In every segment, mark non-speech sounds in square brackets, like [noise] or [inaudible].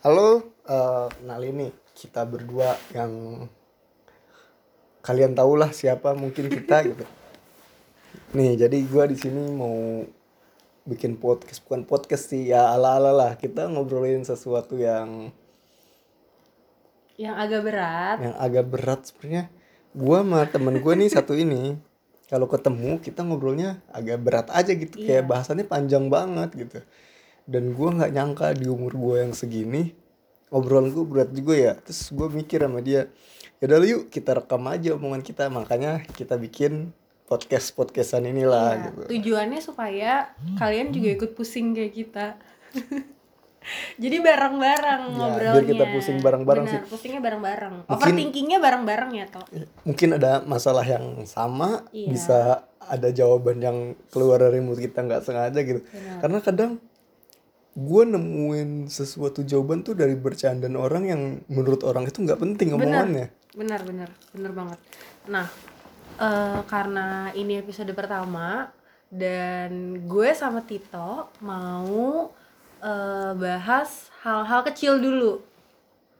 Halo, eh kenalin nih kita berdua yang kalian tahulah siapa mungkin kita [laughs] gitu. Nih, jadi gua di sini mau bikin podcast bukan podcast sih ya ala-ala lah. Kita ngobrolin sesuatu yang yang agak berat yang agak berat sebenarnya. Gua sama temen gue nih satu ini kalau ketemu kita ngobrolnya agak berat aja gitu kayak bahasannya panjang banget gitu dan gua nggak nyangka di umur gue yang segini obrolan gue berat juga ya. Terus gue mikir sama dia yaudah yuk kita rekam aja omongan kita. Makanya kita bikin podcast podcastan inilah Iya, gitu. tujuannya supaya kalian juga ikut pusing kayak kita. [laughs] Jadi bareng-bareng Ya, ngobrolnya. biar kita pusing bareng-bareng Benar, sih. pusingnya bareng-bareng. Overthinkingnya bareng-bareng ya toh mungkin ada masalah yang sama Iya. bisa ada jawaban yang keluar dari mulut kita nggak sengaja gitu. Karena kadang gue nemuin sesuatu jawaban tuh dari bercandaan orang yang menurut orang itu nggak penting omongannya. Benar benar. Benar banget. Nah eh, karena ini episode pertama dan gue sama Tito mau eh, bahas hal-hal kecil dulu.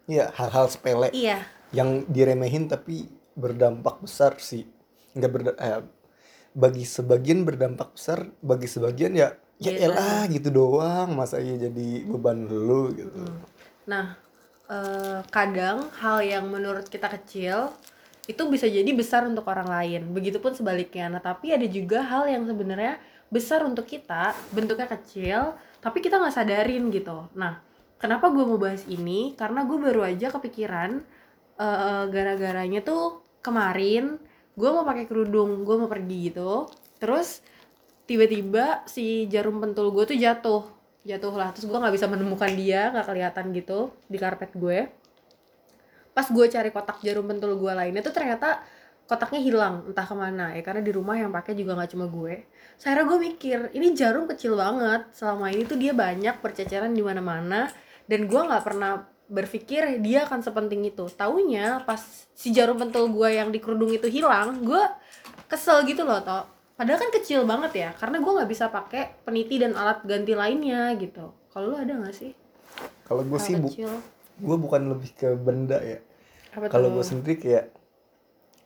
Iya hal-hal sepele iya. yang diremehin tapi berdampak besar sih. Nggak berda eh, bagi sebagian berdampak besar bagi sebagian ya ya elah gitu doang masa iya jadi beban lu gitu Nah, eh, kadang hal yang menurut kita kecil itu bisa jadi besar untuk orang lain. Begitupun sebaliknya. Nah, tapi ada juga hal yang sebenarnya besar untuk kita, bentuknya kecil, tapi kita nggak sadarin gitu. Nah, kenapa gue mau bahas ini? Karena gue baru aja kepikiran eh, gara-garanya tuh kemarin gue mau pakai kerudung, gue mau pergi gitu. Terus tiba-tiba si jarum pentul gue tuh jatuh. Jatuh lah terus gue nggak bisa menemukan dia nggak kelihatan gitu di karpet gue. Pas gue cari kotak jarum pentul gue lainnya tuh ternyata kotaknya hilang entah ke mana ya. Karena di rumah yang pakai juga nggak cuma gue. Saya gue mikir ini jarum kecil banget. Selama ini tuh dia banyak berceceran di mana-mana. Dan gue nggak pernah berpikir dia akan sepenting itu. Taunya pas si jarum pentul gue yang di kerudung itu hilang gue kesel gitu loh toh. Padahal kan kecil banget ya karena gue nggak bisa pakai peniti dan alat ganti lainnya gitu. Kalau lu ada nggak sih? Kalau gue sih bu gue bukan lebih ke benda ya. Apa kalau gue sendiri kayak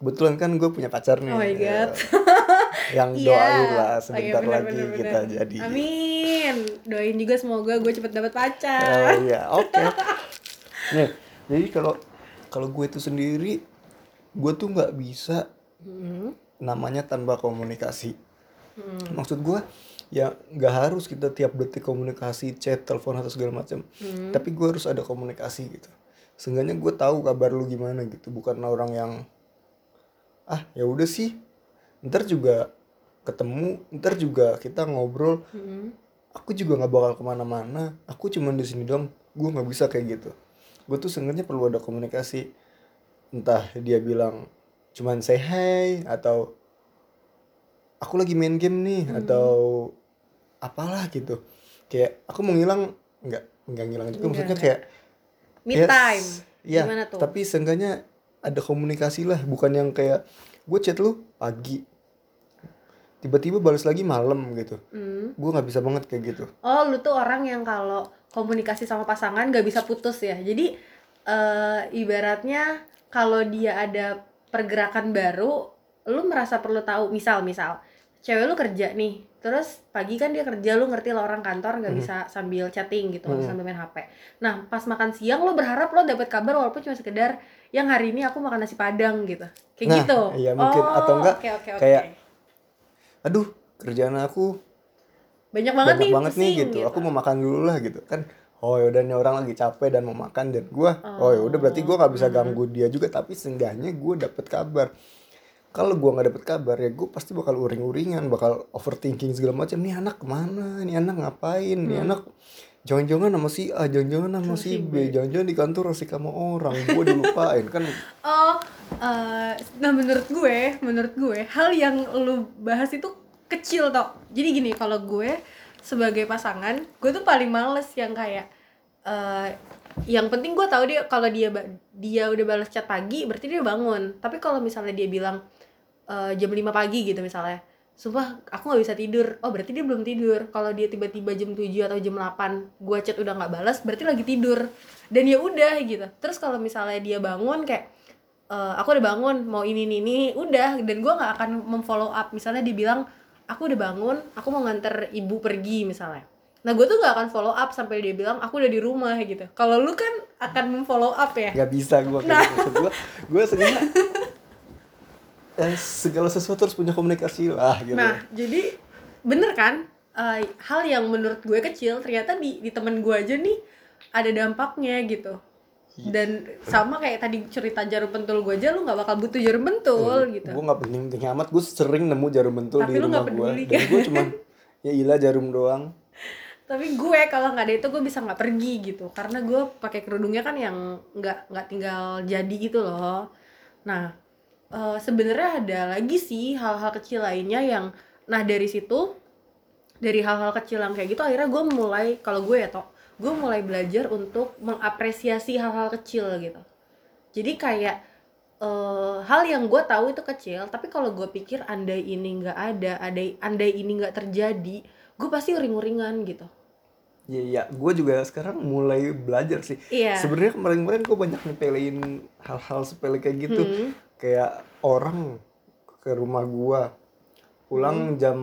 kebetulan kan gue punya pacar nih. Oh my ya. God. [laughs] yang Iya. doain lah Oh iya, sebentar bener, lagi bener, kita bener. jadi. Amin. Doain juga semoga gue cepet dapat Oh pacar iya, oke. [laughs] Nih, jadi kalau kalau gue itu sendiri, gue tuh nggak bisa Hmm, namanya tanpa komunikasi. hmm, Maksud gue, ya nggak harus kita tiap detik komunikasi, chat, telepon atau segala macam. hmm. Tapi gue harus ada komunikasi gitu. Seenggaknya gue tahu kabar lu gimana gitu, bukan orang yang ah ya udah sih, ntar juga ketemu, ntar juga kita ngobrol, Hmm. aku juga nggak bakal ke mana-mana aku cuman di sini doang gue nggak bisa kayak gitu gue tuh sebenarnya perlu ada komunikasi. Entah dia bilang cuman say hi atau aku lagi main game nih atau apalah gitu. Kayak aku mau ngilang nggak nggak ngilang juga. Maksudnya kayak me yes, time. ya gimana tuh? tapi seenggaknya ada komunikasi lah. Bukan yang kayak gue chat lu pagi tiba-tiba balas lagi malam gitu. Hmm. gue nggak bisa banget kayak gitu. Oh lu tuh orang yang kalau komunikasi sama pasangan gak bisa putus ya jadi eh, ibaratnya kalau dia ada pergerakan baru lu merasa perlu tahu misal misal cewek lu kerja nih terus pagi kan dia kerja lu ngerti lah orang kantor nggak bisa sambil chatting gitu Hmm. sambil main hp nah pas makan siang lu berharap lo dapet kabar walaupun cuma sekedar yang hari ini aku makan nasi padang gitu kayak Nah, gitu iya, mungkin. Atau enggak oke, oke. kayak, aduh kerjaan aku banyak banget banyak nih banget nih pusing gitu. aku mau makan dulu lah gitu. Kan oh yaudah nih orang lagi capek dan mau makan dan gua oh, ya udah berarti gua nggak bisa ganggu dia juga. Tapi seenggaknya gua dapet kabar. Kalau gua nggak dapet kabar ya gua pasti bakal uring-uringan bakal overthinking segala macam. Nih anak ke mana? Nih anak ngapain? Nih Hmm. anak jangan-jangan sama si A jangan-jangan sama si B jangan-jangan di kantor asik sama orang. Gua dilupain kan. [laughs] Oh, eh, nah menurut gue, menurut gue hal yang lu bahas itu kecil tau. Jadi gini, kalau gue sebagai pasangan, gue tuh paling males yang kayak eh yang penting gue tahu dia kalau dia dia udah balas chat pagi, berarti dia bangun. Tapi kalau misalnya dia bilang eh, jam 5 pagi gitu misalnya, sumpah aku nggak bisa tidur. Oh berarti dia belum tidur. Kalau dia tiba-tiba jam 7 atau jam 8 gua chat udah nggak balas berarti lagi tidur. Dan ya udah gitu. Terus kalau misalnya dia bangun kayak "Eh, aku udah bangun mau ini ini ini udah. Dan gua nggak akan memfollow up. Misalnya dia bilang aku udah bangun aku mau nganter ibu pergi misalnya nah gue tuh nggak akan follow up sampai dia bilang aku udah di rumah gitu kalau lu kan akan memfollow up ya nggak bisa gue gitu. gue gue sebenarnya eh, segala sesuatu harus punya komunikasi lah gitu Nah, jadi bener kan? Eh, hal yang menurut gue kecil ternyata di di temen gue aja nih ada dampaknya gitu. Dan sama kayak tadi cerita jarum pentul gue aja lu nggak bakal butuh jarum pentul gitu. gue nggak penting penting amat gue sering nemu jarum bentul Tapi di lu rumah gue kan? gue cuman ya ilah jarum doang Tapi gue kalau nggak ada itu gue bisa nggak pergi gitu karena gue pakai kerudungnya kan yang nggak nggak tinggal jadi gitu loh. Nah, eh, sebenarnya ada lagi sih hal-hal kecil lainnya yang nah dari situ dari hal-hal kecil yang kayak gitu akhirnya gue mulai kalau gue ya toh gue mulai belajar untuk mengapresiasi hal-hal kecil gitu. Jadi kayak eh, hal yang gue tahu itu kecil tapi kalau gue pikir andai ini nggak ada andai andai ini nggak terjadi gue pasti uring-uringan gitu. Ya ya gue juga sekarang mulai belajar sih. Iya. Sebenarnya kemarin-kemarin gue banyak nyepelein hal-hal sepele kayak gitu. Hmm. kayak orang ke rumah Hmm. pulang jam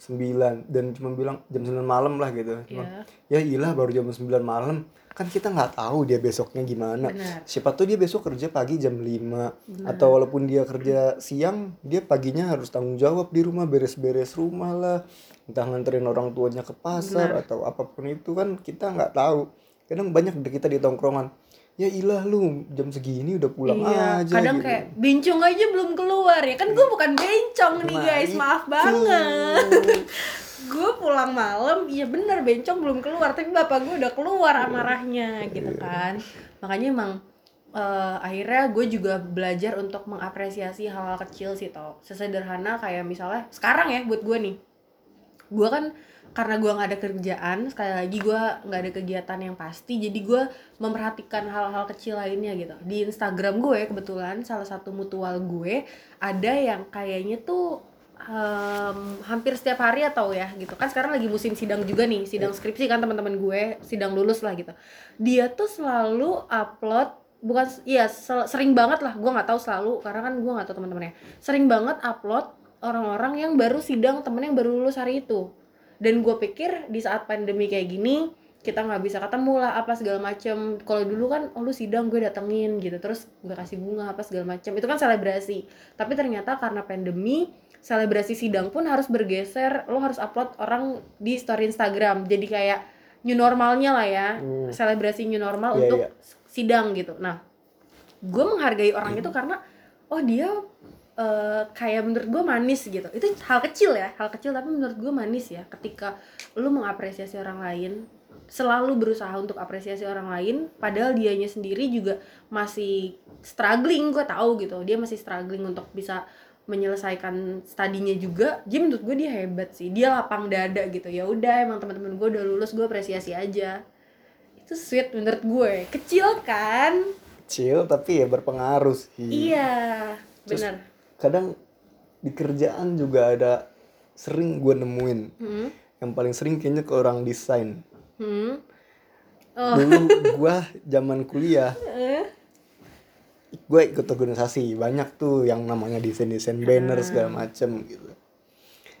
9 dan cuma bilang jam 9 malam lah gitu. Cuma Iya. ya ilah baru jam 9 malam. Kan kita nggak tahu dia besoknya gimana. Benar. Siapa tuh dia besok kerja pagi jam 5 atau walaupun dia kerja siang dia paginya harus tanggung jawab di rumah beres-beres rumah lah. Entah nganterin orang tuanya ke pasar atau apa pun itu kan kita nggak tahu. Kadang banyak kita di tongkrongan ya ilah lu jam segini udah pulang iya aja kadang gitu. kayak bencong aja belum keluar ya. Kan gue bukan bencong nih Nah, guys. maaf itu. banget. [laughs] Gue pulang malam iya bener bencong belum keluar. Tapi bapak gue udah keluar amarahnya gitu kan. Makanya emang eh, akhirnya gue juga belajar untuk mengapresiasi hal-hal kecil sih tau sesederhana kayak misalnya sekarang ya buat gue nih gue kan karena gue nggak ada kerjaan sekali lagi gue nggak ada kegiatan yang pasti jadi gue memperhatikan hal-hal kecil lainnya gitu. Di Instagram gue kebetulan salah satu mutual gue ada yang kayaknya tuh em, hampir setiap hari atau ya gitu. Kan sekarang lagi musim sidang juga nih sidang skripsi kan teman-teman gue sidang lulus lah gitu. Dia tuh selalu upload bukan iya sel- sering banget lah gue nggak tahu selalu karena kan gue nggak tahu teman-temannya. Sering banget upload orang-orang yang baru sidang temen yang baru lulus hari itu. Dan gue pikir di saat pandemi kayak gini kita nggak bisa ketemu lah apa segala macem. Kalau dulu kan oh lu sidang gue datengin gitu. Terus gue kasih bunga apa segala macem. Itu kan selebrasi. Tapi ternyata karena pandemi selebrasi sidang pun harus bergeser. Lo harus upload orang di story Instagram. Jadi kayak new normalnya lah ya. Hmm. selebrasi new normal Iya, untuk iya. sidang gitu. Nah gue menghargai orang itu karena oh dia eh, kayak menurut gue manis gitu. Itu hal kecil ya hal kecil tapi menurut gue manis ya. Ketika lu mengapresiasi orang lain selalu berusaha untuk apresiasi orang lain padahal dianya sendiri juga masih struggling gue tahu gitu. Dia masih struggling untuk bisa menyelesaikan studinya juga. Jadi menurut gue dia hebat sih. Dia lapang dada gitu. Ya udah emang teman-teman gue udah lulus gue apresiasi aja. Itu sweet menurut gue kecil kan? Kecil tapi ya berpengaruh sih. Iya benar kadang di kerjaan juga ada sering gue nemuin hmm. yang paling sering kayaknya ke orang desain Hmm. Oh. dulu gue zaman kuliah Eh. gue ikut organisasi banyak tuh yang namanya desain desain banner segala macem gitu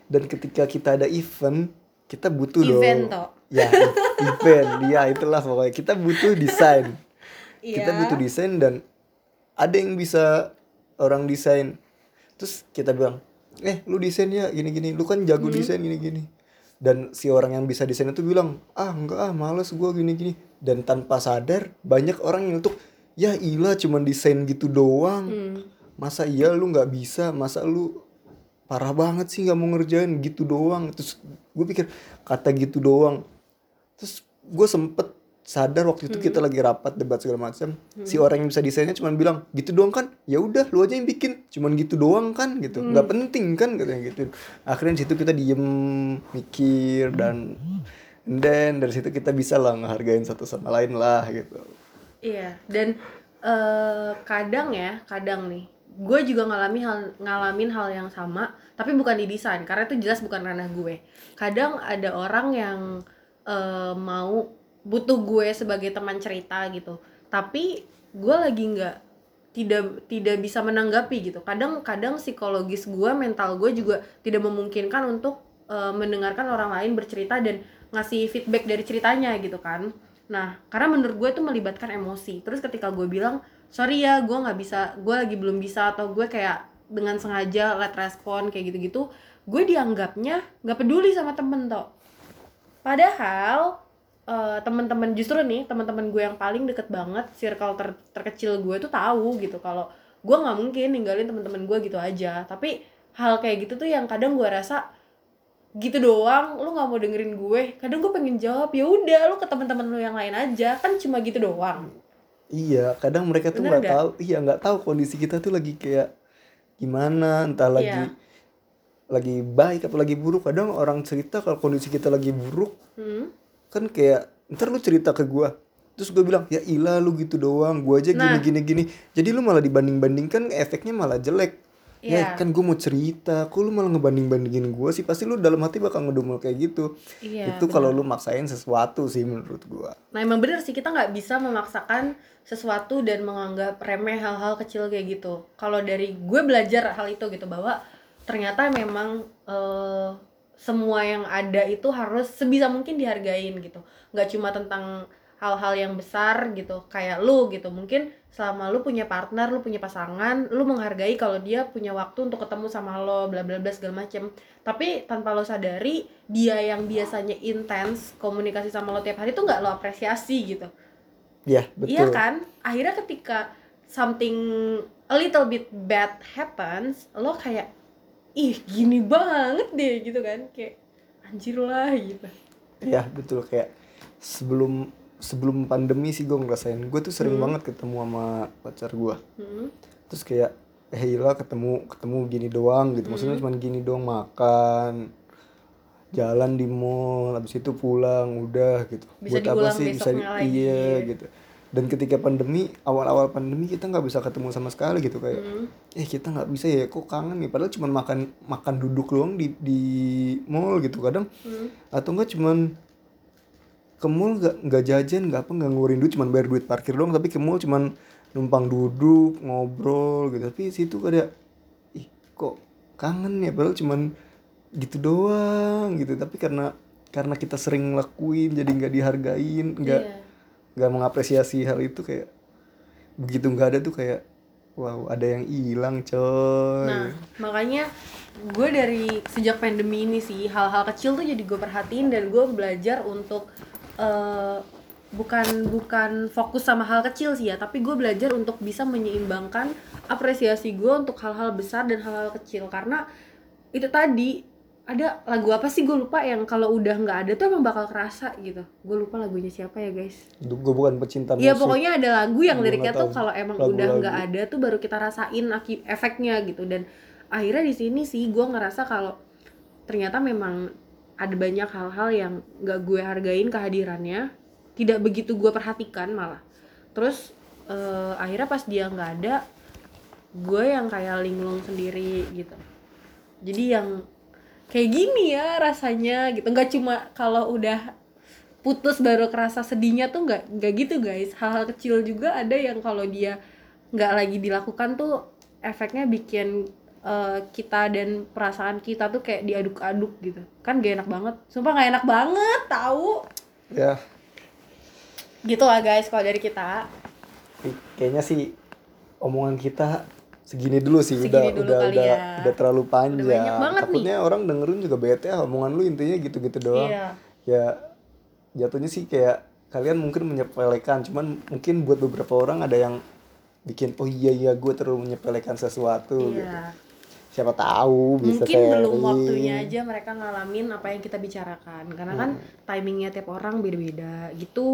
dan ketika kita ada event kita butuh Event, dong toh. ya e- event dia itulah pokoknya kita butuh desain [laughs] kita Iya. butuh desain dan ada yang bisa orang desain terus kita bilang eh lu desain ya gini gini lu kan jago desain gini gini dan si orang yang bisa desain itu bilang ah enggak ah males gua gini gini dan tanpa sadar banyak orang yang untuk ya ilah cuman desain gitu doang. Hmm. masa iya lu nggak bisa? Masa lu parah banget sih nggak mau ngerjain? Gitu doang. Terus gue pikir kata gitu doang. Terus gue sempet sadar waktu itu kita lagi rapat debat segala macam si orang yang bisa desainnya cuman bilang gitu doang kan? Ya udah lu aja yang bikin. Cuman gitu doang kan? gitu. Nggak penting kan? katanya gitu. Akhirnya situ kita diem mikir dan then dari situ kita bisa lah ngehargain satu sama lain lah gitu. Iya, dan eh, kadang ya, kadang nih gue juga ngalami hal ngalamin hal yang sama tapi bukan di desain karena itu jelas bukan ranah gue. Kadang ada orang yang eh, mau butuh gue sebagai teman cerita gitu. Tapi gue lagi nggak tidak tidak bisa menanggapi gitu. Kadang kadang psikologis gue mental gue juga tidak memungkinkan untuk eh, mendengarkan orang lain bercerita dan ngasih feedback dari ceritanya gitu kan. Nah karena menurut gue itu melibatkan emosi. Terus ketika gue bilang sorry ya gue nggak bisa gue lagi belum bisa atau gue kayak dengan sengaja let respon kayak gitu-gitu gue dianggapnya nggak peduli sama temen toh. Padahal eh, teman-teman justru nih teman-teman gue yang paling deket banget circle ter- terkecil gue tuh tahu gitu kalau gue nggak mungkin ninggalin teman-teman gue gitu aja tapi hal kayak gitu tuh yang kadang gue rasa gitu doang lu nggak mau dengerin gue kadang gue pengen jawab ya udah lu ke teman-teman lu yang lain aja kan cuma gitu doang Iya, kadang mereka tuh nggak? tahu, iya nggak tahu kondisi kita tuh lagi kayak gimana, entah lagi Iya. lagi baik atau lagi buruk. Kadang orang cerita kalau kondisi kita lagi buruk, hmm? Kan kayak ntar lu cerita ke gua, terus gue bilang ya ilah lu gitu doang, gua aja gini Nah. gini gini. Jadi lu malah dibanding bandingkan, efeknya malah jelek. Ya Iya. kan gue mau cerita, kok lu malah ngebanding bandingin gua sih? Pasti lu dalam hati bakal ngedumel kayak gitu. Iya, Itu kalau lu maksain sesuatu sih menurut gua. Nah emang bener sih kita nggak bisa memaksakan sesuatu dan menganggap remeh hal-hal kecil kayak gitu. Kalau dari gue belajar hal itu gitu bahwa ternyata memang eh, semua yang ada itu harus sebisa mungkin dihargain gitu. Nggak cuma tentang hal-hal yang besar gitu kayak lu gitu mungkin selama lu punya partner lu punya pasangan lu menghargai kalau dia punya waktu untuk ketemu sama lo bla bla bla segala macem tapi tanpa lo sadari dia yang biasanya intens komunikasi sama lo tiap hari tuh nggak lo apresiasi gitu Iya, betul. iya kan akhirnya ketika something a little bit bad happens lo kayak ih gini banget deh gitu kan. Kayak anjir lah gitu. Iya betul. Kayak sebelum sebelum pandemi sih gue ngerasain. Gue tuh sering banget ketemu sama pacar gue Hmm. terus kayak eh Hila ketemu ketemu gini doang gitu. Maksudnya Hmm. cuma gini doang makan jalan di mall habis itu pulang udah gitu. Bisa diulang besoknya lagi. iya gitu dan ketika pandemi awal-awal pandemi kita nggak bisa ketemu sama sekali gitu kayak Hmm. eh kita nggak bisa ya kok kangen nih padahal cuma makan makan duduk doang di di mall gitu kadang Hmm. atau enggak cuman ke mall nggak nggak jajan nggak apa nggak ngeluarin duit cuman bayar duit parkir doang tapi ke mall cuman numpang duduk ngobrol gitu tapi situ ada ih kok kangen ya padahal cuman gitu doang gitu tapi karena karena kita sering ngelakuin jadi nggak dihargain nggak Iya. Nggak mengapresiasi hal itu kayak begitu nggak ada tuh kayak wow ada yang hilang coy. Nah, makanya gue dari sejak pandemi ini sih hal-hal kecil tuh jadi gue perhatiin dan gue belajar untuk eh, bukan bukan fokus sama hal kecil sih ya, tapi gue belajar untuk bisa menyeimbangkan apresiasi gue untuk hal-hal besar dan hal-hal kecil. Karena itu tadi ada lagu apa sih gue lupa yang kalau udah nggak ada tuh emang bakal kerasa gitu. Gue lupa lagunya siapa ya guys. gue bukan pecinta Iya musik pokoknya ada lagu yang liriknya tuh kalau emang lagu-lagu. udah nggak ada tuh baru kita rasain efeknya gitu dan akhirnya di sini sih gue ngerasa kalau ternyata memang ada banyak hal-hal yang nggak gue hargain kehadirannya tidak begitu gue perhatikan malah terus eh, akhirnya pas dia nggak ada gue yang kayak linglung sendiri gitu jadi yang kayak gini ya rasanya gitu. Nggak cuma kalau udah putus baru kerasa sedihnya tuh nggak nggak gitu guys. Hal-hal kecil juga ada yang kalau dia nggak lagi dilakukan tuh efeknya bikin eh, kita dan perasaan kita tuh kayak diaduk-aduk gitu. Kan gak enak banget. Sumpah gak enak banget tahu? Ya. Gitu lah guys kalau dari kita. Kayaknya sih omongan kita segini dulu sih Segini udah dulu udah udah ya. udah terlalu panjang banget takutnya orang dengerin juga bete ah, omongan lu intinya gitu-gitu doang Iya. ya jatuhnya sih kayak kalian mungkin menyepelekan cuman mungkin buat beberapa orang ada yang bikin oh iya iya gue terlalu menyepelekan sesuatu gitu. iya siapa tahu bisa mungkin belum sharing. waktunya aja mereka ngalamin apa yang kita bicarakan karena kan Hmm. timingnya tiap orang beda-beda gitu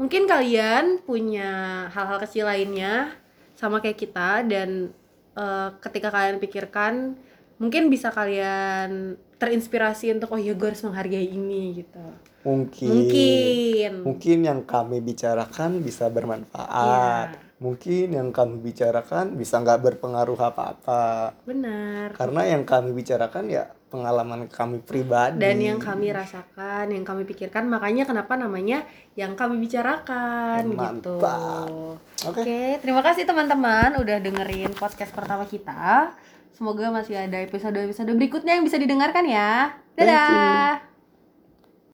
mungkin kalian punya hal-hal kecil lainnya sama kayak kita dan eh, ketika kalian pikirkan mungkin bisa kalian terinspirasi untuk oh ya gue harus menghargai ini gitu. Mungkin. Mungkin. Mungkin yang kami bicarakan bisa bermanfaat. Iya. mungkin yang kami bicarakan bisa nggak berpengaruh apa-apa. Benar. Karena yang kami bicarakan ya pengalaman kami pribadi. Dan yang kami rasakan yang kami pikirkan makanya kenapa namanya yang kami bicarakan gitu. Mantap. oke. Oke terima kasih teman-teman udah dengerin podcast pertama kita. Semoga masih ada episode-episode berikutnya yang bisa didengarkan ya. Thank you. dadah